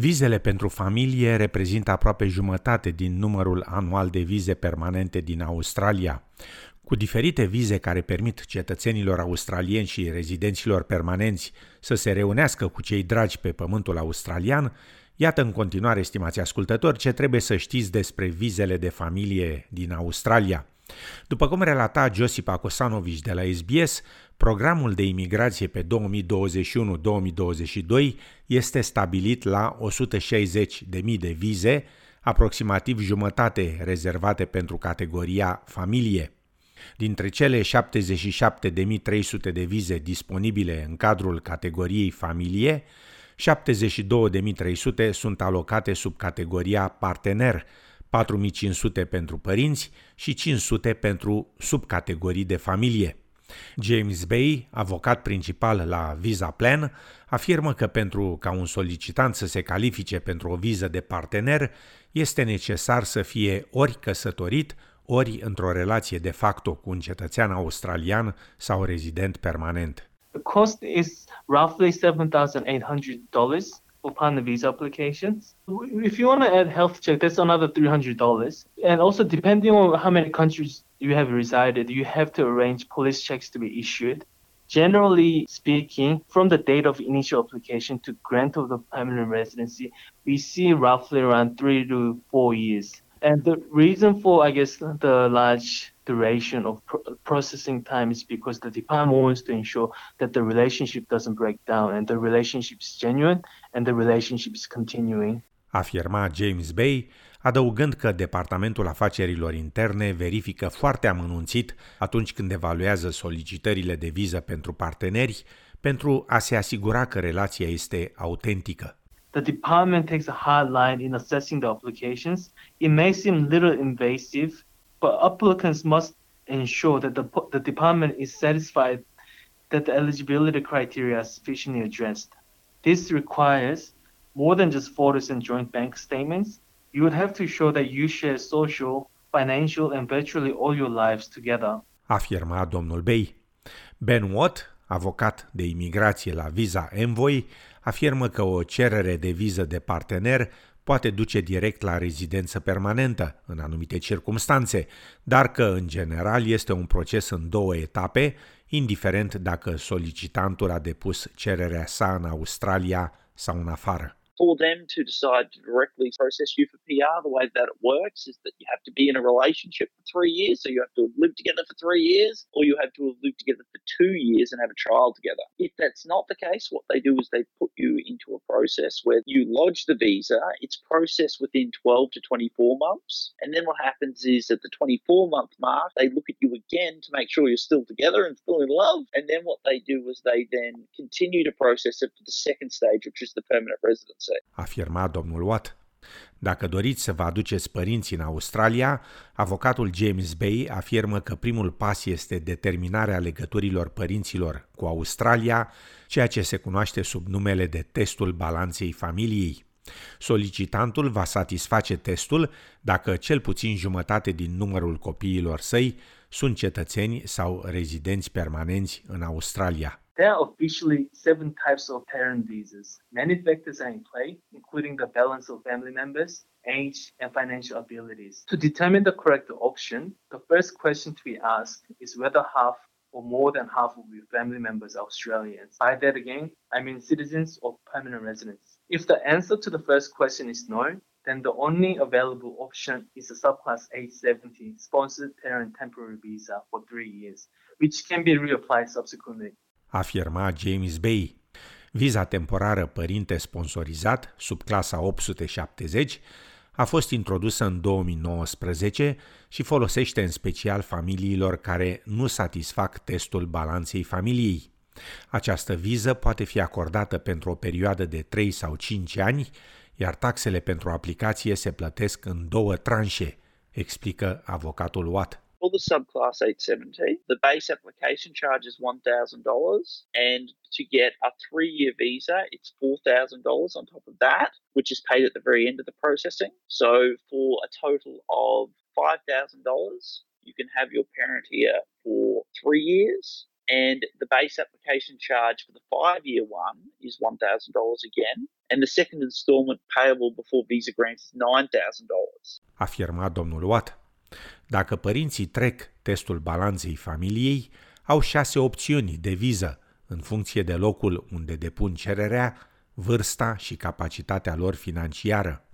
Vizele pentru familie reprezintă aproape jumătate din numărul anual de vize permanente din Australia. Cu diferite vize care permit cetățenilor australieni și rezidenților permanenți să se reunească cu cei dragi pe pământul australian, iată în continuare, stimați ascultători, ce trebuie să știți despre vizele de familie din Australia. După cum relata Josip Akosanovici de la SBS, programul de imigrație pe 2021-2022 este stabilit la 160.000 de vize, aproximativ jumătate rezervate pentru categoria familie. Dintre cele 77.300 de vize disponibile în cadrul categoriei familie, 72.300 sunt alocate sub categoria partener, 4500 pentru părinți și 500 pentru subcategorii de familie. James Bay, avocat principal la Visa Plan, afirmă că pentru ca un solicitant să se califice pentru o viză de partener, este necesar să fie ori căsătorit, ori într-o relație de facto cu un cetățean australian sau rezident permanent. The cost is roughly $7,800 upon the visa applications. If you want to add health check, that's another $300. And also, depending on how many countries you have resided, you have to arrange police checks to be issued. Generally speaking, from the date of initial application to grant of the permanent residency, we see roughly around three to four years. And the reason for, I guess, the large duration of processing time is because the department wants to ensure that the relationship doesn't break down and the relationship is genuine and the relationship is continuing. Afirma James Bay, adăugând că Departamentul Afacerilor Interne verifică foarte amănunțit atunci când evaluează solicitările de viză pentru parteneri pentru a se asigura că relația este autentică. the department takes a hard line in assessing the applications. It may seem little invasive, but applicants must ensure that the, the department is satisfied that the eligibility criteria are sufficiently addressed. This requires more than just photos and joint bank statements. You would have to show that you share social, financial, and virtually all your lives together. Afirma domnul Bay. Ben Watt, avocat de imigrație la Visa Envoy, afirmă că o cerere de viză de partener poate duce direct la rezidență permanentă în anumite circumstanțe, dar că în general este un proces în două etape, indiferent dacă solicitantul a depus cererea sa în Australia sau în afară. For them to decide to directly process you for PR, the way that it works is that you have to be in a relationship for three years. So you have to lived together for three years, or you have to have lived together for two years and have a trial together. If that's not the case, what they do is they put you into a process where you lodge the visa, it's processed within 12 to 24 months. And then what happens is at the 24 month mark, they look at you again to make sure you're still together and still in love. And then what they do is they then continue to process it for the second stage, which is the permanent residency. Afirma domnul Watt. Dacă doriți să vă aduceți părinții în Australia, avocatul James Bay afirmă că primul pas este determinarea legăturilor părinților cu Australia, ceea ce se cunoaște sub numele de testul balanței familiei. Solicitantul va satisface testul dacă cel puțin jumătate din numărul copiilor săi sunt cetățeni sau rezidenți permanenți în Australia. There are officially seven types of parent visas. Many factors are in play, including the balance of family members, age, and financial abilities. To determine the correct option, the first question to be asked is whether half or more than half of your family members are Australians. By that again, I mean citizens or permanent residents. If the answer to the first question is no, then the only available option is a subclass 870 sponsored parent temporary visa for three years, which can be reapplied subsequently. Afirma James Bay. Viza temporară părinte sponsorizat, sub clasa 870, a fost introdusă în 2019 și folosește în special familiilor care nu satisfac testul balanței familiei. Această viză poate fi acordată pentru o perioadă de 3 sau 5 ani, iar taxele pentru aplicație se plătesc în două tranșe, explică avocatul Watt. For the subclass 870, the base application charge is $1,000. And to get a three year visa, it's $4,000 on top of that, which is paid at the very end of the processing. So for a total of $5,000, you can have your parent here for three years And the base application charge for the five year one is $1,000 again. And the second installment payable before visa grants is $9,000. Afirma domnul Watt. Dacă părinții trec testul balanței familiei, au șase opțiuni de viză în funcție de locul unde depun cererea, vârsta și capacitatea lor financiară.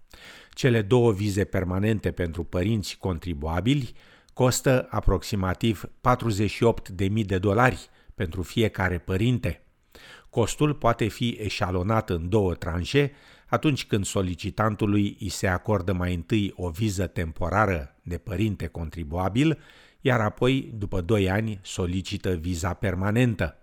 Cele două vize permanente pentru părinți contribuabili costă aproximativ 48.000 de dolari pentru fiecare părinte. Costul poate fi eșalonat în două tranșe atunci când solicitantului îi se acordă mai întâi o viză temporară de părinte contribuabil, iar apoi, după 2 ani, solicită viza permanentă.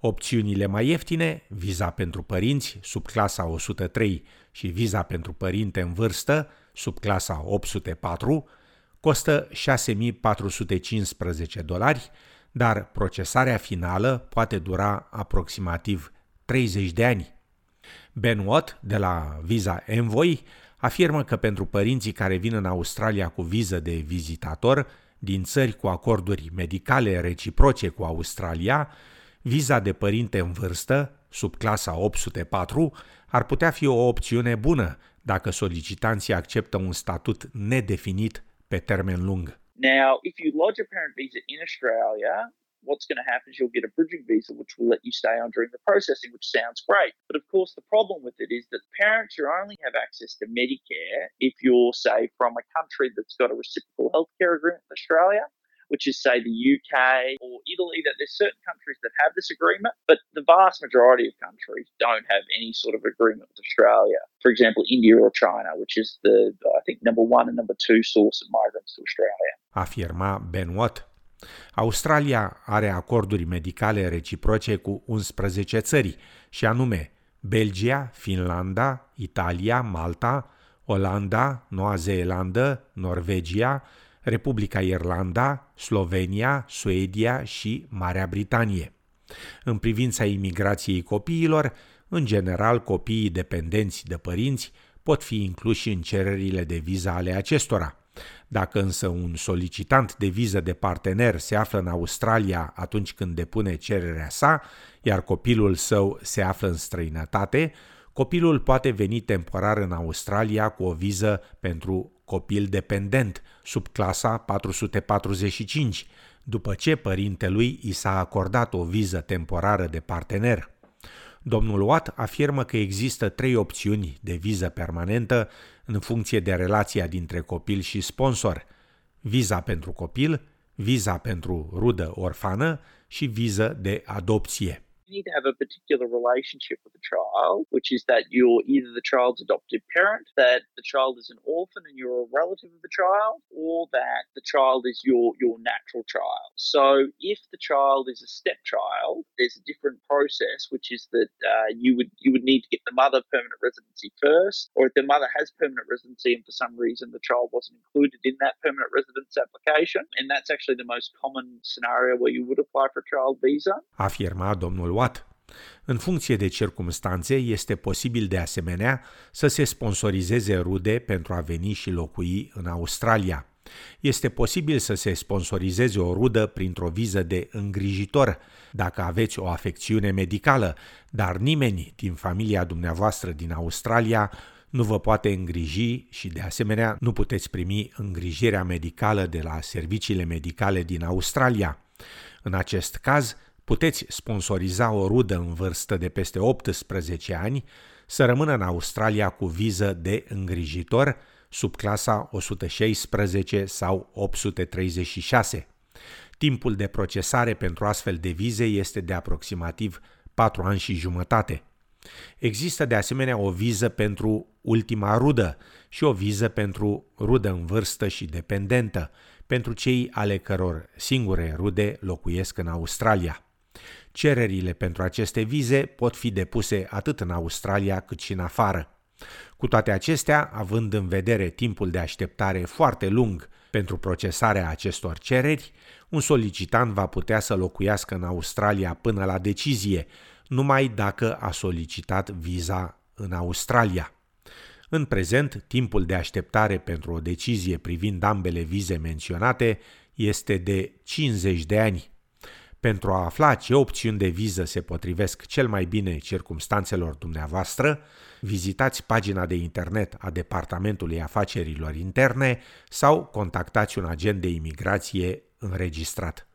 Opțiunile mai ieftine, viza pentru părinți sub clasa 103 și viza pentru părinte în vârstă sub clasa 804, costă 6415 dolari, dar procesarea finală poate dura aproximativ 30 de ani. Ben Watt, de la Visa Envoy, afirmă că pentru părinții care vin în Australia cu viză de vizitator din țări cu acorduri medicale reciproce cu Australia, viza de părinte în vârstă, sub clasa 804, ar putea fi o opțiune bună dacă solicitanții acceptă un statut nedefinit pe termen lung. Now, if you lodge a parent visa in Australia, what's going to happen is you'll get a bridging visa, which will let you stay on during the processing, which sounds great. But of course, the problem with it is that parents you only have access to Medicare if you're, say, from a country that's got a reciprocal healthcare agreement with Australia. Which is, say, the UK or Italy, that there's certain countries that have this agreement, but the vast majority of countries don't have any sort of agreement with Australia. For example, India or China, which is the, I think, number one and number two source of migrants to Australia. Afirma Ben Watt, Australia are acorduri medicale reciproce cu 11 țări, și anume Belgia, Finlanda, Italia, Malta, Olanda, Noua Zeelandă, Norvegia, Republica Irlanda, Slovenia, Suedia și Marea Britanie. În privința imigrației copiilor, în general copiii dependenți de părinți pot fi incluși în cererile de viză ale acestora – dacă însă un solicitant de viză de partener se află în Australia atunci când depune cererea sa, iar copilul său se află în străinătate, copilul poate veni temporar în Australia cu o viză pentru copil dependent, sub clasa 445, după ce părintelui i s-a acordat o viză temporară de partener. Domnul Watt afirmă că există trei opțiuni de viză permanentă în funcție de relația dintre copil și sponsor. Viza pentru copil, viza pentru rudă orfană și viză de adopție. You need to have a particular relationship with the child, which is that you're either the child's adoptive parent, that the child is an orphan and you're a relative of the child, or that the child is your, your natural child. So if the child is a stepchild, there's a different process, which is that uh, you would you would need to get the mother permanent residency first, or if the mother has permanent residency and for some reason the child wasn't included in that permanent residence application, and that's actually the most common scenario where you would apply for a child visa. Afirma domnul Watt. În funcție de circumstanțe, este posibil de asemenea să se sponsorizeze rude pentru a veni și locui în Australia. Este posibil să se sponsorizeze o rudă printr-o viză de îngrijitor, dacă aveți o afecțiune medicală, dar nimeni din familia dumneavoastră din Australia nu vă poate îngriji și de asemenea nu puteți primi îngrijirea medicală de la serviciile medicale din Australia. În acest caz, puteți sponsoriza o rudă în vârstă de peste 18 ani să rămână în Australia cu viză de îngrijitor sub clasa 116 sau 836. Timpul de procesare pentru astfel de vize este de aproximativ 4 ani și jumătate. Există de asemenea o viză pentru ultima rudă și o viză pentru rudă în vârstă și dependentă, pentru cei ale căror singure rude locuiesc în Australia. Cererile pentru aceste vize pot fi depuse atât în Australia cât și în afară. Cu toate acestea, având în vedere timpul de așteptare foarte lung pentru procesarea acestor cereri, un solicitant va putea să locuiască în Australia până la decizie, numai dacă a solicitat viza în Australia. În prezent, timpul de așteptare pentru o decizie privind ambele vize menționate este de 50 de ani. Pentru a afla ce opțiuni de viză se potrivesc cel mai bine circumstanțelor dumneavoastră, vizitați pagina de internet a Departamentului Afacerilor Interne sau contactați un agent de imigrație înregistrat.